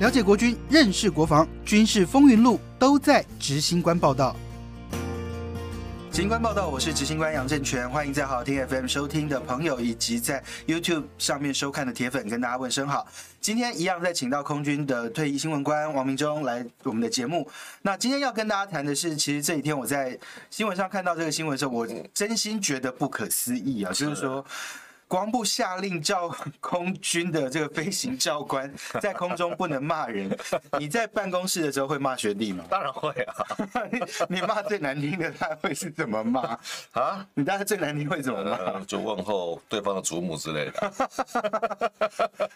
了解国军，认识国防，军事风云录都在执行官报道。执行官报道，我是执行官杨正全，欢迎在好听 FM 收听的朋友，以及在 YouTube 上面收看的铁粉，跟大家问声好。今天一样再请到空军的退役新闻官王明忠来我们的节目。那今天要跟大家谈的是，其实这几天我在新闻上看到这个新闻的时候，我真心觉得不可思议啊，就是说。国防部下令叫空军的这个飞行教官 在空中不能骂人。你在办公室的时候会骂学弟吗？当然会啊！你骂最难听的他会是怎么骂啊？你大概最难听会怎么骂？就问候对方的祖母之类的。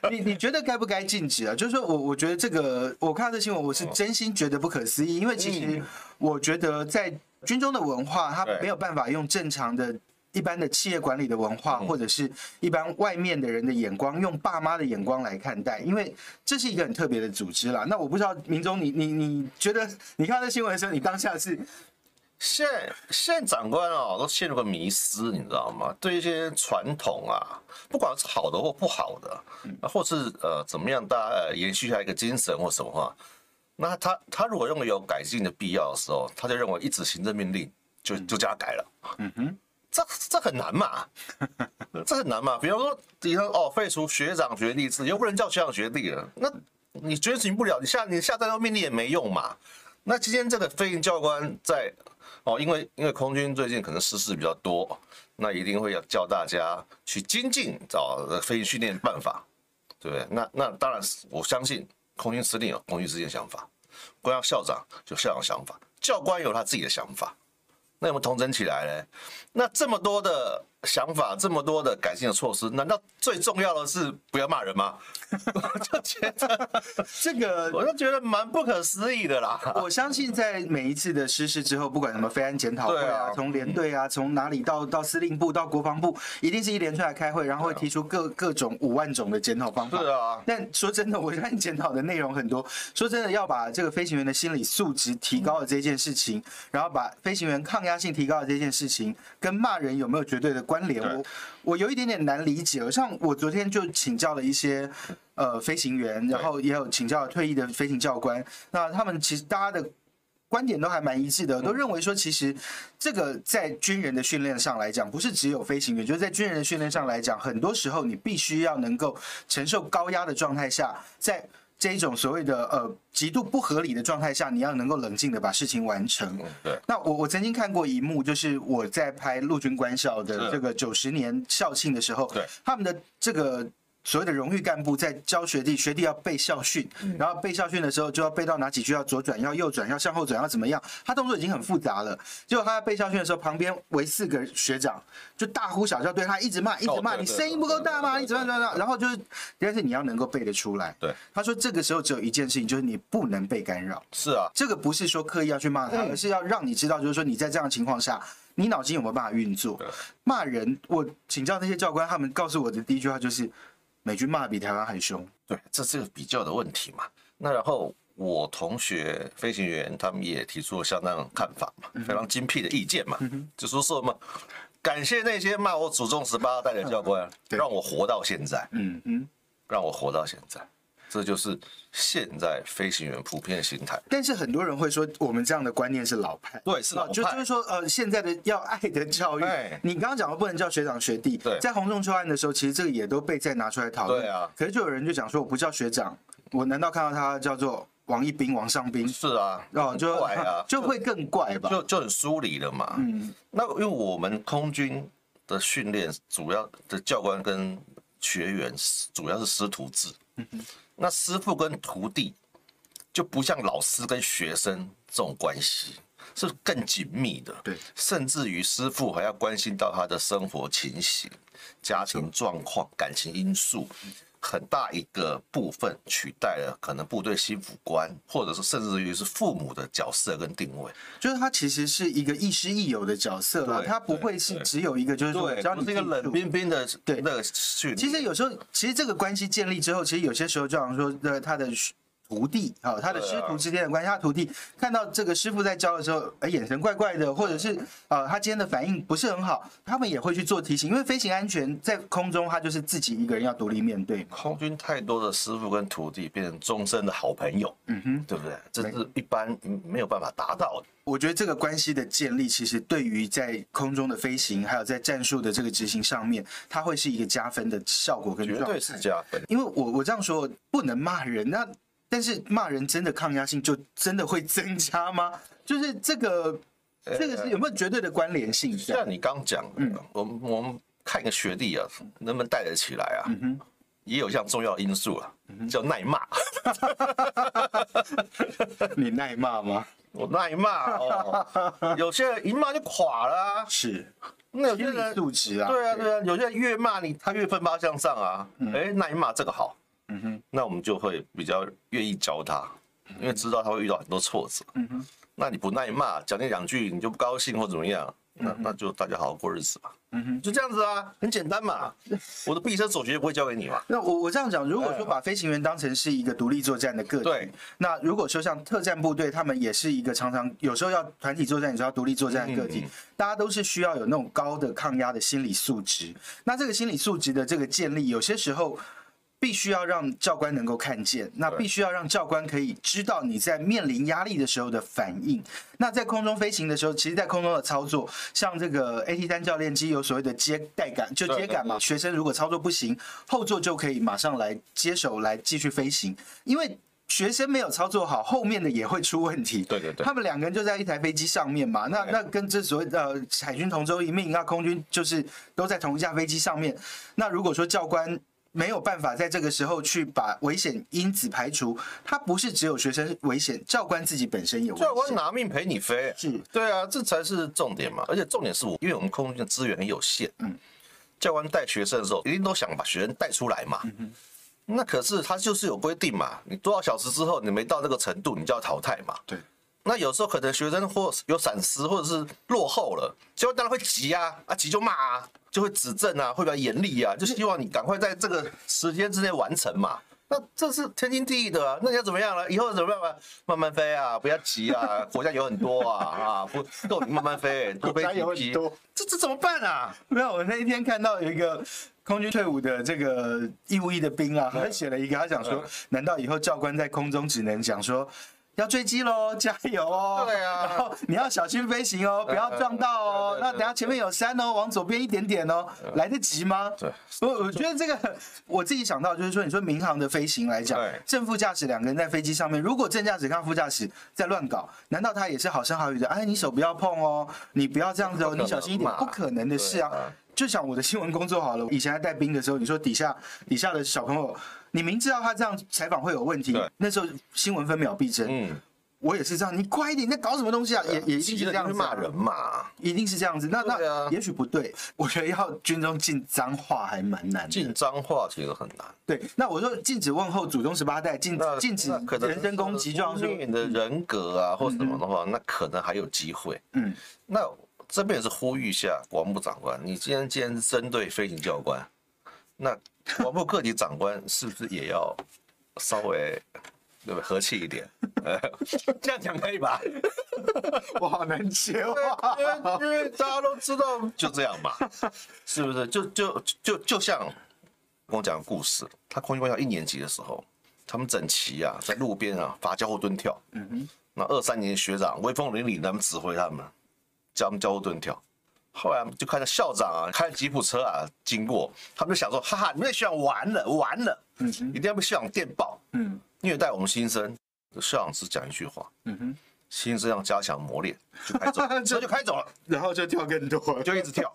你你觉得该不该禁止啊？就是说我我觉得这个，我看到这新闻，我是真心觉得不可思议，因为其实我觉得在军中的文化，他没有办法用正常的。一般的企业管理的文化，或者是一般外面的人的眼光，用爸妈的眼光来看待，因为这是一个很特别的组织啦。那我不知道明忠，你你你觉得你看到这新闻的时候，你当下是现在现长官哦，都陷入个迷思，你知道吗？对一些传统啊，不管是好的或不好的，或是呃怎么样，大家呃延续下一个精神或什么话，那他他如果认为有改进的必要的时候，他就认为一纸行政命令就就叫他改了。嗯哼。这这很难嘛，这很难嘛。比方说，你说哦，废除学长学弟制，又不能叫学长学弟了，那你执行不了，你下你下再多命令也没用嘛。那今天这个飞行教官在哦，因为因为空军最近可能失事比较多，那一定会要教大家去精进找飞行训练办法，对不对？那那当然是我相信空军司令有空军司令的想法，官校校长有校长想法，教官有他自己的想法。那有没有统整起来呢？那这么多的想法，这么多的改进的措施，难道最重要的是不要骂人吗？我就觉得 这个，我就觉得蛮不可思议的啦。我相信在每一次的失事之后，不管什么飞安检讨会啊，从连队啊，从哪里到到司令部到国防部，一定是一连串来开会，然后会提出各各种五万种的检讨方法。是啊。但说真的，我相信检讨的内容很多。说真的，要把这个飞行员的心理素质提高的这件事情，然后把飞行员抗压性提高的这件事情，跟骂人有没有绝对的关联？我我有一点点难理解。像我昨天就请教了一些呃飞行员，然后也有请教了退役的飞行教官。那他们其实大家的观点都还蛮一致的，都认为说，其实这个在军人的训练上来讲，不是只有飞行员，就是在军人的训练上来讲，很多时候你必须要能够承受高压的状态下，在。这一种所谓的呃极度不合理的状态下，你要能够冷静的把事情完成。对。那我我曾经看过一幕，就是我在拍陆军官校的这个九十年校庆的时候，对，他们的这个。所谓的荣誉干部在教学弟，学弟要背校训，然后背校训的时候就要背到哪几句要左转，要右转，要向后转，要怎么样？他动作已经很复杂了。结果他在背校训的时候，旁边围四个学长，就大呼小叫，对他一直骂，一直骂，你声音不够大吗？你怎么样怎么？然后就是，但是你要能够背得出来。对，他说这个时候只有一件事情，就是你不能被干扰。是啊，这个不是说刻意要去骂他，而是要让你知道，就是说你在这样的情况下，你脑筋有没有办法运作？骂人，我请教那些教官，他们告诉我的第一句话就是。美军骂比台湾还凶，对，这是个比较的问题嘛。那然后我同学飞行员他们也提出了相当的看法嘛，非常精辟的意见嘛，就说什么感谢那些骂我祖宗十八代的教官，让我活到现在，嗯嗯，让我活到现在。这就是现在飞行员普遍的心态，但是很多人会说，我们这样的观念是老派，对，是老派，就就是说，呃，现在的要爱的教育，你刚刚讲的不能叫学长学弟，对，在洪仲丘案的时候，其实这个也都被再拿出来讨论，对啊，可是就有人就讲说，我不叫学长，我难道看到他叫做王一兵、王上兵？是啊，哦，就怪啊，就会更怪吧，就就很疏离了嘛，嗯，那因为我们空军的训练主要的教官跟学员主要是师徒制，嗯哼。那师傅跟徒弟就不像老师跟学生这种关系，是更紧密的。对，甚至于师傅还要关心到他的生活情形、家庭状况、感情因素，很大一个部分取代了可能部队心腹官，或者是甚至于是父母的角色跟定位。就是他其实是一个亦师亦友的角色了，他不会是只有一个，就是说，只要你是一个冷冰冰的对那个去。其实有时候，其实这个关系建立之后，其实有些时候就好像说，呃，他的徒弟啊，他的师徒之间的关系，他徒弟看到这个师傅在教的时候，哎，眼神怪怪的，或者是呃，他今天的反应不是很好，他们也会去做提醒，因为飞行安全在空中，他就是自己一个人要独立面对。空军太多的师傅跟徒弟变成终身的好朋友，嗯哼，对不对？这是一般没有办法达到的。我觉得这个关系的建立，其实对于在空中的飞行，还有在战术的这个执行上面，它会是一个加分的效果跟。绝对是加分。因为我我这样说不能骂人，那。但是骂人真的抗压性就真的会增加吗？就是这个，这个是有没有绝对的关联性？像你刚讲的，嗯，我们我们看一个学弟啊，能不能带得起来啊？嗯哼，也有一项重要因素啊，叫耐骂。你耐骂吗？我耐骂哦。有些人一骂就垮了啊。是，那有些人素质啊。对啊，对啊，有些人越骂你，他越奋发向上啊。哎，耐骂这个好。嗯哼，那我们就会比较愿意教他，因为知道他会遇到很多挫折。嗯哼，那你不耐骂，讲那两句你就不高兴或怎么样，那那就大家好好过日子吧。嗯哼，就这样子啊，很简单嘛。我的毕生所学不会教给你嘛。那我我这样讲，如果说把飞行员当成是一个独立作战的个体，对，那如果说像特战部队，他们也是一个常常有时候要团体作战，有时候要独立作战的个体，大家都是需要有那种高的抗压的心理素质。那这个心理素质的这个建立，有些时候。必须要让教官能够看见，那必须要让教官可以知道你在面临压力的时候的反应。那在空中飞行的时候，其实，在空中的操作，像这个 AT 三教练机有所谓的接带杆，就接杆嘛。学生如果操作不行，后座就可以马上来接手来继续飞行。因为学生没有操作好，后面的也会出问题。对对对，他们两个人就在一台飞机上面嘛。那那跟这所谓的海军同舟一命，那空军就是都在同一架飞机上面。那如果说教官，没有办法在这个时候去把危险因子排除，他不是只有学生危险，教官自己本身有危险。教官拿命陪你飞，是对啊，这才是重点嘛。而且重点是我，因为我们空军的资源很有限，嗯，教官带学生的时候，一定都想把学生带出来嘛。嗯哼，那可是他就是有规定嘛，你多少小时之后你没到这个程度，你就要淘汰嘛。对。那有时候可能学生或有闪失，或者是落后了，教官当然会急啊，啊急就骂啊，就会指正啊，会比较严厉啊，就希望你赶快在这个时间之内完成嘛。那这是天经地义的啊。那你要怎么样了？以后怎么样？慢慢飞啊，不要急啊，国家有很多啊啊，不够你慢慢飞，多飞几批。这这怎么办啊？没有，我那一天看到有一个空军退伍的这个义务役的兵啊，他写了一个，他讲说，难道以后教官在空中只能讲说？要坠机喽，加油哦！对啊，然后你要小心飞行哦，不要撞到哦。那等下前面有山哦，往左边一点点哦，来得及吗？对，我我觉得这个我自己想到就是说，你说民航的飞行来讲，正副驾驶两个人在飞机上面，如果正驾驶跟副驾驶在乱搞，难道他也是好声好语的？哎，你手不要碰哦，你不要这样子哦，你小心一点，不可能的事啊。就想我的新闻工作好了，以前在带兵的时候，你说底下底下的小朋友。你明知道他这样采访会有问题，那时候新闻分秒必争。嗯，我也是这样，你快一点，你在搞什么东西啊？也也一定是这样子，骂人嘛，一定是这样子。那那也许不对，我觉得要军中禁脏话还蛮难。禁脏话其实很难。对，那我说禁止问候祖宗十八代，禁禁止人身攻击，这样你的人格啊或什么的话，那可能还有机会。嗯，那这边也是呼吁一下国防部长官，你今天既然是针对飞行教官，那。国防部各级长官是不是也要稍微对不对和气一点？这样讲可以吧？我好难接话，因为因为大家都知道就这样嘛，是不是？就就就就像跟我讲个故事，他空军官校一年级的时候，他们整齐啊在路边啊罚交互蹲跳，嗯哼，那二三年学长威风凛凛，他们指挥他们教他们交互蹲跳。后来就看到校长啊，开吉普车啊经过，他们就想说：哈哈，你们学长完了，完了，嗯，一定要被校长电报，嗯，虐待我们新生。校长只讲一句话，嗯哼，新生要加强磨练，就开走，车就开走了，然后就跳更多，就一直跳。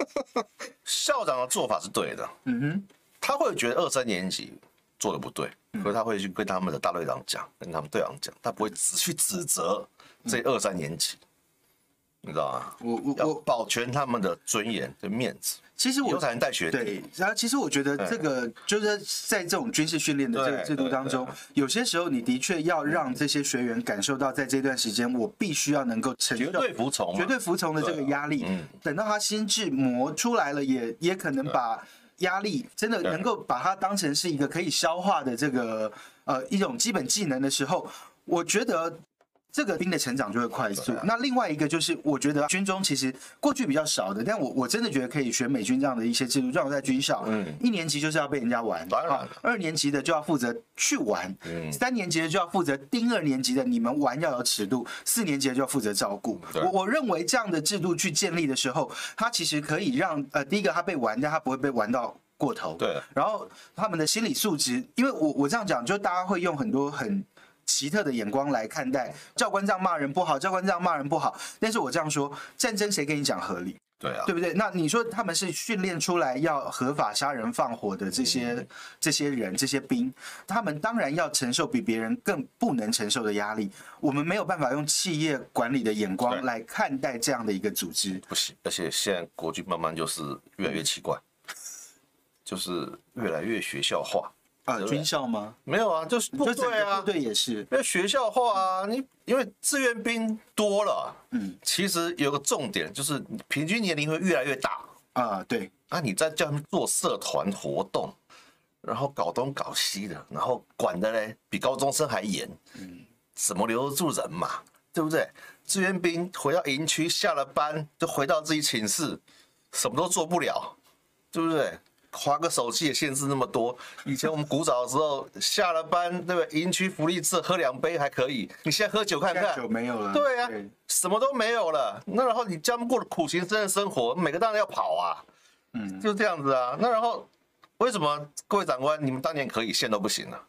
校长的做法是对的，嗯哼，他会觉得二三年级做的不对，可是他会去跟他们的大队长讲，跟他们队长讲，他不会只去指责这二三年级。你知道吗？我我我保全他们的尊严的面子。其实我才能带学弟。对，然后其实我觉得这个就是在这种军事训练的这个制度当中，有些时候你的确要让这些学员感受到，在这段时间我必须要能够承受绝对服从、绝对服从的这个压力。等到他心智磨出来了，也也可能把压力，真的能够把它当成是一个可以消化的这个呃一种基本技能的时候，我觉得。这个兵的成长就会快速。那另外一个就是，我觉得军中其实过去比较少的，但我我真的觉得可以学美军这样的一些制度。让我在军校，嗯，一年级就是要被人家玩，好，二年级的就要负责去玩，嗯，三年级的就要负责盯二年级的，你们玩要有尺度，四年级的就要负责照顾。我我认为这样的制度去建立的时候，它其实可以让呃，第一个他被玩，但他不会被玩到过头，对。然后他们的心理素质，因为我我这样讲，就大家会用很多很。奇特的眼光来看待教官这样骂人不好，教官这样骂人不好。但是我这样说，战争谁跟你讲合理？对啊，对不对？那你说他们是训练出来要合法杀人放火的这些这些人这些兵，他们当然要承受比别人更不能承受的压力。我们没有办法用企业管理的眼光来看待这样的一个组织，不行。而且现在国军慢慢就是越来越奇怪，就是越来越学校化。啊，军校吗？没有啊，就是部队啊，部队也是。因为学校化啊，你因为志愿兵多了，嗯，其实有个重点就是平均年龄会越来越大啊。对，那你在叫他们做社团活动，然后搞东搞西的，然后管的嘞比高中生还严，嗯，怎么留得住人嘛？对不对？志愿兵回到营区，下了班就回到自己寝室，什么都做不了，对不对？滑个手机也限制那么多。以前我们古早的时候，下了班对不对？营区福利社喝两杯还可以。你现在喝酒看看，酒没有了。对啊，什么都没有了。那然后你这样过了苦行僧的生活，每个当然要跑啊。嗯，就这样子啊。那然后为什么各位长官，你们当年可以，现在都不行了？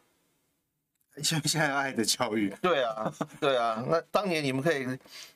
因为现在爱的教育。对啊，对啊。那当年你们可以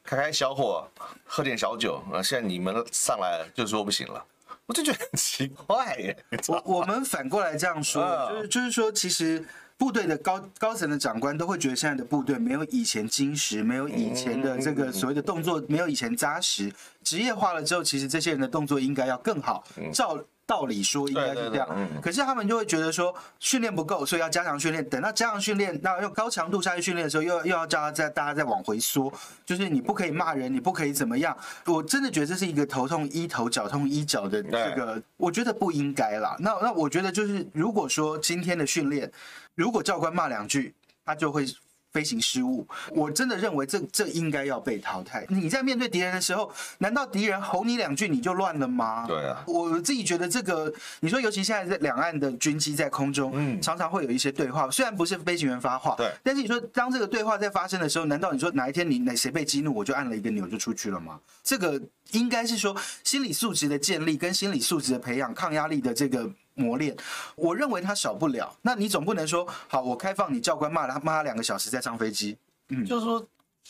开开小火，喝点小酒啊。现在你们上来就说不行了。我就觉得很奇怪耶。我我们反过来这样说，就是就是说，其实部队的高高层的长官都会觉得现在的部队没有以前精实，没有以前的这个所谓的动作，没有以前扎实。职业化了之后，其实这些人的动作应该要更好。照。道理说应该是这样，可是他们就会觉得说训练不够，所以要加强训练。等到加强训练，那用高强度下去训练的时候，又又要叫他再大家再往回缩，就是你不可以骂人，你不可以怎么样。我真的觉得这是一个头痛医头，脚痛医脚的这个，我觉得不应该啦。那那我觉得就是，如果说今天的训练，如果教官骂两句，他就会。飞行失误，我真的认为这这应该要被淘汰。你在面对敌人的时候，难道敌人吼你两句你就乱了吗？对啊，我自己觉得这个，你说尤其现在在两岸的军机在空中，嗯，常常会有一些对话，虽然不是飞行员发话，对，但是你说当这个对话在发生的时候，难道你说哪一天你哪谁被激怒，我就按了一个钮就出去了吗？这个应该是说心理素质的建立跟心理素质的培养，抗压力的这个。磨练，我认为他少不了。那你总不能说，好，我开放你教官骂他骂他两个小时再上飞机。嗯，就是说，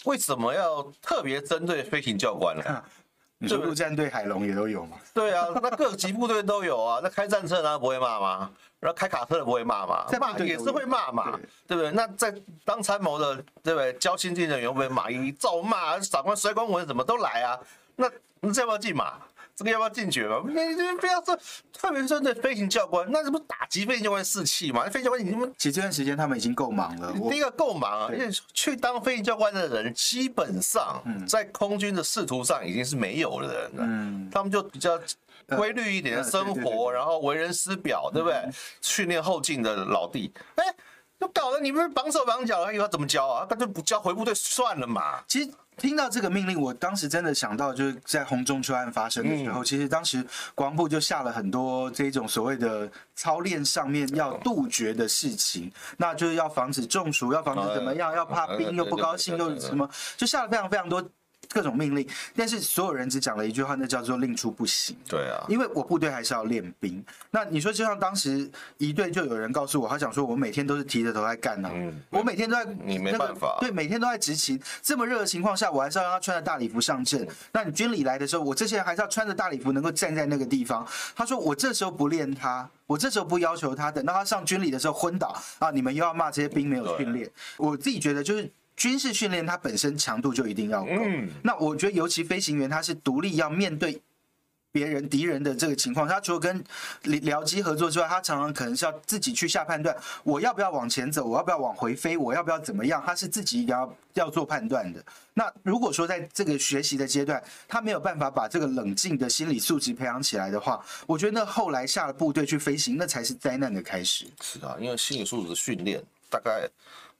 为什么要特别针对飞行教官呢？啊、你说陆战队海龙也都有吗？对啊，那各级部队都有啊。那开战车难道不会骂吗？然后开卡车的不会骂吗？骂也是会骂嘛，对，不对？那在当参谋的，对不对？教新进人员会不会骂？一照骂，长官摔公文怎么都来啊。那你这要不要进马？这个要不要禁绝嘛？你你不要说，特别针对飞行教官，那这不打击飞行教官士气嘛？飞行教官，你们其实这段时间他们已经够忙了。第一个够忙啊，因为去当飞行教官的人，基本上在空军的仕途上已经是没有的人了。嗯，他们就比较规律一点的生活，然后为人师表，对不对？训练后进的老弟，哎，就搞得你们绑手绑脚，以后怎么教啊？他就不教，回部队算了嘛。其实。听到这个命令，我当时真的想到，就是在洪仲丘案发生的时候，其实当时国防部就下了很多这种所谓的操练上面要杜绝的事情，那就是要防止中暑，要防止怎么样，要怕病又不高兴又什么，就下了非常非常多。各种命令，但是所有人只讲了一句话，那叫做“令出不行”。对啊，因为我部队还是要练兵。那你说，就像当时一队就有人告诉我，他想说，我每天都是提着头在干呢、啊。嗯，我每天都在、那个，你没办法。对，每天都在执勤。这么热的情况下，我还是要让他穿着大礼服上阵。那你军礼来的时候，我这些人还是要穿着大礼服，能够站在那个地方。他说，我这时候不练他，我这时候不要求他，等到他上军礼的时候昏倒啊，你们又要骂这些兵没有训练。我自己觉得就是。军事训练它本身强度就一定要够。嗯，那我觉得尤其飞行员他是独立要面对别人敌人的这个情况，他除了跟僚机合作之外，他常常可能是要自己去下判断，我要不要往前走，我要不要往回飞，我要不要怎么样，他是自己要要做判断的。那如果说在这个学习的阶段，他没有办法把这个冷静的心理素质培养起来的话，我觉得那后来下了部队去飞行，那才是灾难的开始。是啊，因为心理素质的训练，大概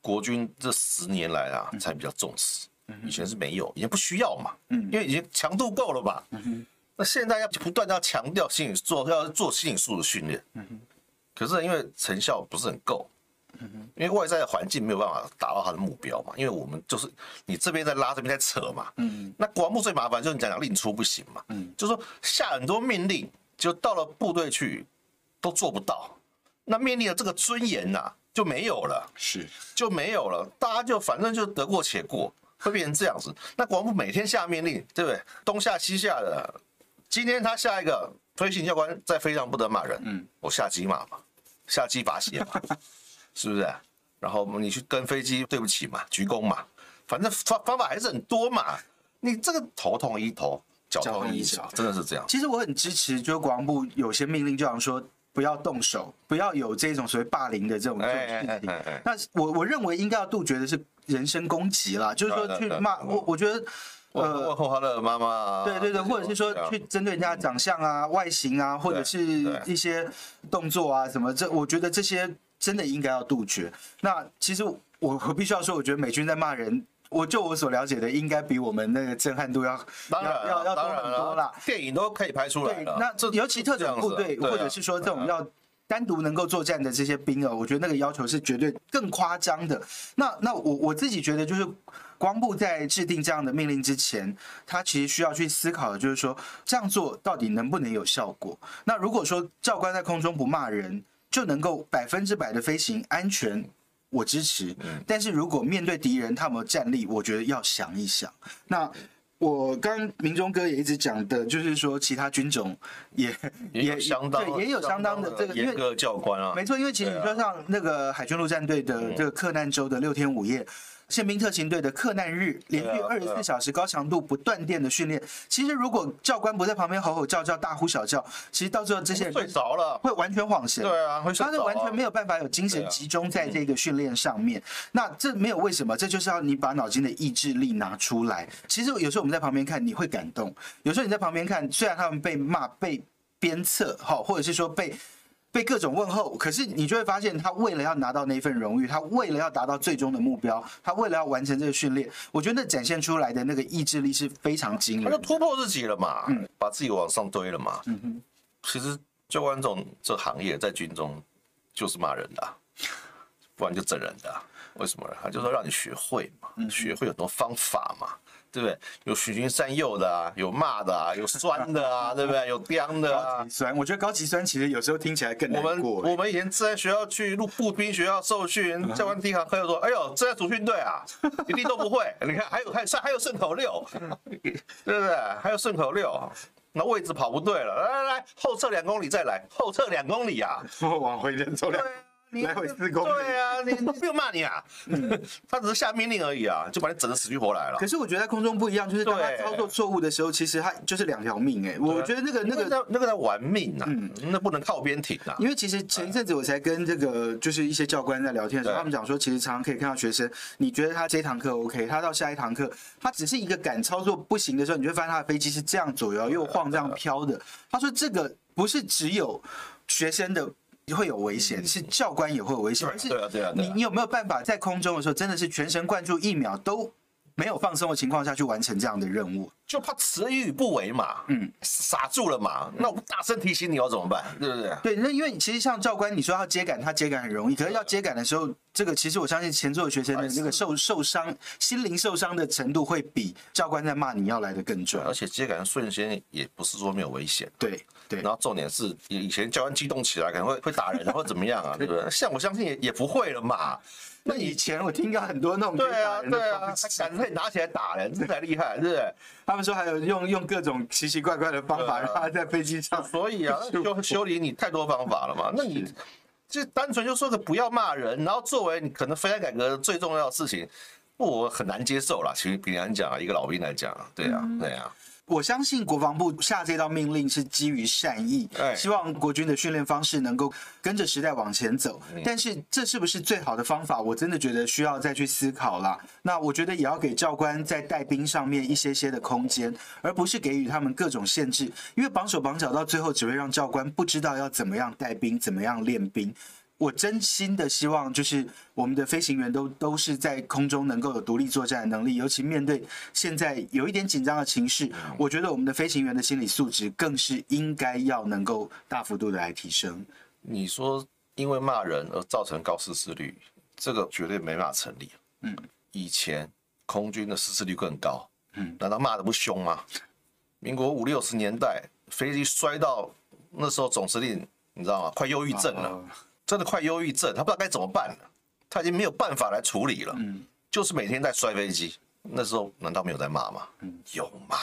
国军这十年来啊，才比较重视，以前是没有，以前不需要嘛，嗯，因为已经强度够了嘛，嗯那现在要不断要强调心理做要做心理素质训练，可是因为成效不是很够，因为外在的环境没有办法达到他的目标嘛，因为我们就是你这边在拉，这边在扯嘛，那国防部最麻烦就是你讲讲令出不行嘛，就是说下很多命令，就到了部队去都做不到，那命令的这个尊严呐就没有了，是就没有了，大家就反正就得过且过，会变成这样子。那国防部每天下命令，对不对？东下西下的。今天他下一个飞行教官在飞上不得骂人，嗯，我下机马嘛，下机罚写嘛，是不是？然后你去跟飞机对不起嘛，鞠躬嘛，反正方方法还是很多嘛。你这个头痛医头，脚痛医脚，真的是这样。其实我很支持，就是国防部有些命令，就像说不要动手，不要有这种所谓霸凌的这种这种事情。那我我认为应该要杜绝的是人身攻击啦，就是说去骂我，我觉得。问候他的妈妈，对对对，或者是说去针对人家长相啊、外形啊，或者是一些动作啊什么，这我觉得这些真的应该要杜绝。那其实我我必须要说，我觉得美军在骂人，我就我所了解的，应该比我们那个震撼度要要要要多很多啦。电影都可以拍出来。对，那尤其特种部队，或者是说这种要单独能够作战的这些兵啊，我觉得那个要求是绝对更夸张的。那那我我自己觉得就是。国防部在制定这样的命令之前，他其实需要去思考的就是说，这样做到底能不能有效果？那如果说教官在空中不骂人，就能够百分之百的飞行安全，我支持。但是如果面对敌人，他有没有战力，我觉得要想一想。那我刚明忠哥也一直讲的，就是说其他军种也也相当对，也有相当的这个严格教官啊，没错，因为其实你说像那个海军陆战队的这个克难州的六天五夜。宪兵特勤队的克难日，连续二十四小时高强度不断电的训练。其实如果教官不在旁边吼吼叫叫、大呼小叫，其实到最后这些人睡着了，会完全恍神。对啊，会睡着他是完全没有办法有精神集中在这个训练上面。那这没有为什么？这就是要你把脑筋的意志力拿出来。其实有时候我们在旁边看，你会感动；有时候你在旁边看，虽然他们被骂、被鞭策，哈，或者是说被。被各种问候，可是你就会发现，他为了要拿到那份荣誉，他为了要达到最终的目标，他为了要完成这个训练，我觉得那展现出来的那个意志力是非常惊人。他就突破自己了嘛，嗯，把自己往上堆了嘛。嗯哼，其实教官这种这行业在军中就是骂人的，不然就整人的。为什么呢？他就是说让你学会嘛，学会很多方法嘛。对不对？有循循善诱的啊，有骂的啊，有酸的啊，对不对？有 刁的啊。酸，我觉得高级酸其实有时候听起来更难过。我们我们以前在学校去入步兵学校受训，教官第一堂课就说：“哎呦，这在主训队啊，一定都不会。你看，还有还有还有顺口溜，对不对？还有顺口溜，那位置跑不对了，来来来，后撤两公里再来，后撤两公里啊，往回人走两。”你来回四公里。对啊，你不用骂你啊，他只是下命令而已啊，就把你整的死去活来了。可是我觉得在空中不一样，就是当他操作错误的时候，其实他就是两条命哎。我觉得那个那个那个在玩命啊，嗯，那不能靠边停啊。因为其实前一阵子我才跟这个就是一些教官在聊天的时候，他们讲说，其实常常可以看到学生，你觉得他这堂课 OK，他到下一堂课，他只是一个敢操作不行的时候，你就会发现他的飞机是这样左摇右晃这样飘的。他说这个不是只有学生的。会有危险，是教官也会有危险。对啊，对啊，你你有没有办法在空中的时候，真的是全神贯注，一秒都没有放松的情况下去完成这样的任务？就怕词语不为嘛，嗯，傻住了嘛。那我们大声提醒你要怎么办？对不对？对，那因为其实像教官，你说要接杆，他接杆很容易，可是要接杆的时候，这个其实我相信前座的学生的那个受受伤、心灵受伤的程度，会比教官在骂你要来的更准。而且接杆瞬间也不是说没有危险。对对。然后重点是，以前教官激动起来可能会会打人，或怎么样啊？对不对？像我相信也也不会了嘛。那以前我听到很多那种对啊对啊，他杆子可以拿起来打人，这才厉害，是不是？他们说还有用用各种奇奇怪怪的方法让他在飞机上，所以啊，修修理你太多方法了嘛。那你就单纯就说个不要骂人，然后作为你可能飞安改革最重要的事情，我很难接受啦。其实平常讲啊，一个老兵来讲，对啊，对啊。我相信国防部下这道命令是基于善意，希望国军的训练方式能够跟着时代往前走。但是这是不是最好的方法？我真的觉得需要再去思考啦。那我觉得也要给教官在带兵上面一些些的空间，而不是给予他们各种限制，因为绑手绑脚到最后只会让教官不知道要怎么样带兵，怎么样练兵。我真心的希望，就是我们的飞行员都都是在空中能够有独立作战的能力，尤其面对现在有一点紧张的情势，我觉得我们的飞行员的心理素质更是应该要能够大幅度的来提升。你说因为骂人而造成高失事率，这个绝对没办法成立。嗯，以前空军的失事率更高，嗯，难道骂的不凶吗？民国五六十年代飞机摔到那时候总司令你知道吗？快忧郁症了。真的快忧郁症，他不知道该怎么办了，他已经没有办法来处理了。嗯，就是每天在摔飞机，那时候难道没有在骂吗？嗯，有骂，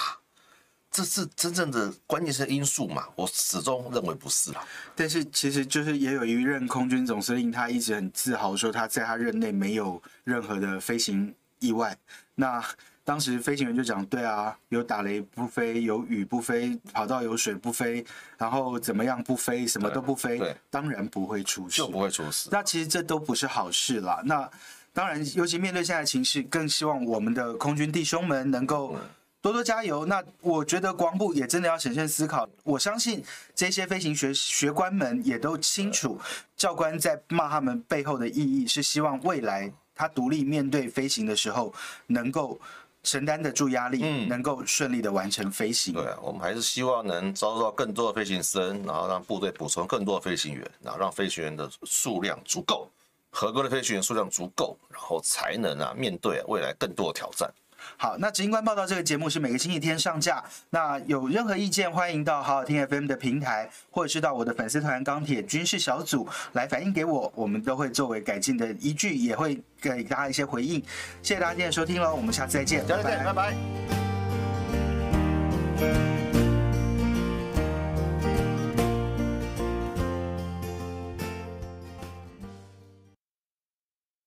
这是真正的关键性因素嘛？我始终认为不是啦。但是其实就是也有一任空军总司令，他一直很自豪说他在他任内没有任何的飞行意外。那当时飞行员就讲：“对啊，有打雷不飞，有雨不飞，跑道有水不飞，然后怎么样不飞，什么都不飞，对，当然不会出事，就不会出事。那其实这都不是好事啦。那当然，尤其面对现在情势，更希望我们的空军弟兄们能够多多加油。那我觉得国防部也真的要审慎思考。我相信这些飞行学学官们也都清楚，教官在骂他们背后的意义是希望未来他独立面对飞行的时候能够。承担得住压力，嗯，能够顺利的完成飞行。对啊，我们还是希望能招收到更多的飞行生，然后让部队补充更多的飞行员，然后让飞行员的数量足够，合格的飞行员数量足够，然后才能啊面对未来更多的挑战。好，那《执行官报道》这个节目是每个星期天上架。那有任何意见，欢迎到好好听 FM 的平台，或者是到我的粉丝团“钢铁军事小组”来反映给我，我们都会作为改进的依据，也会给大家一些回应。谢谢大家今天的收听喽，我们下次再见，再见，拜拜。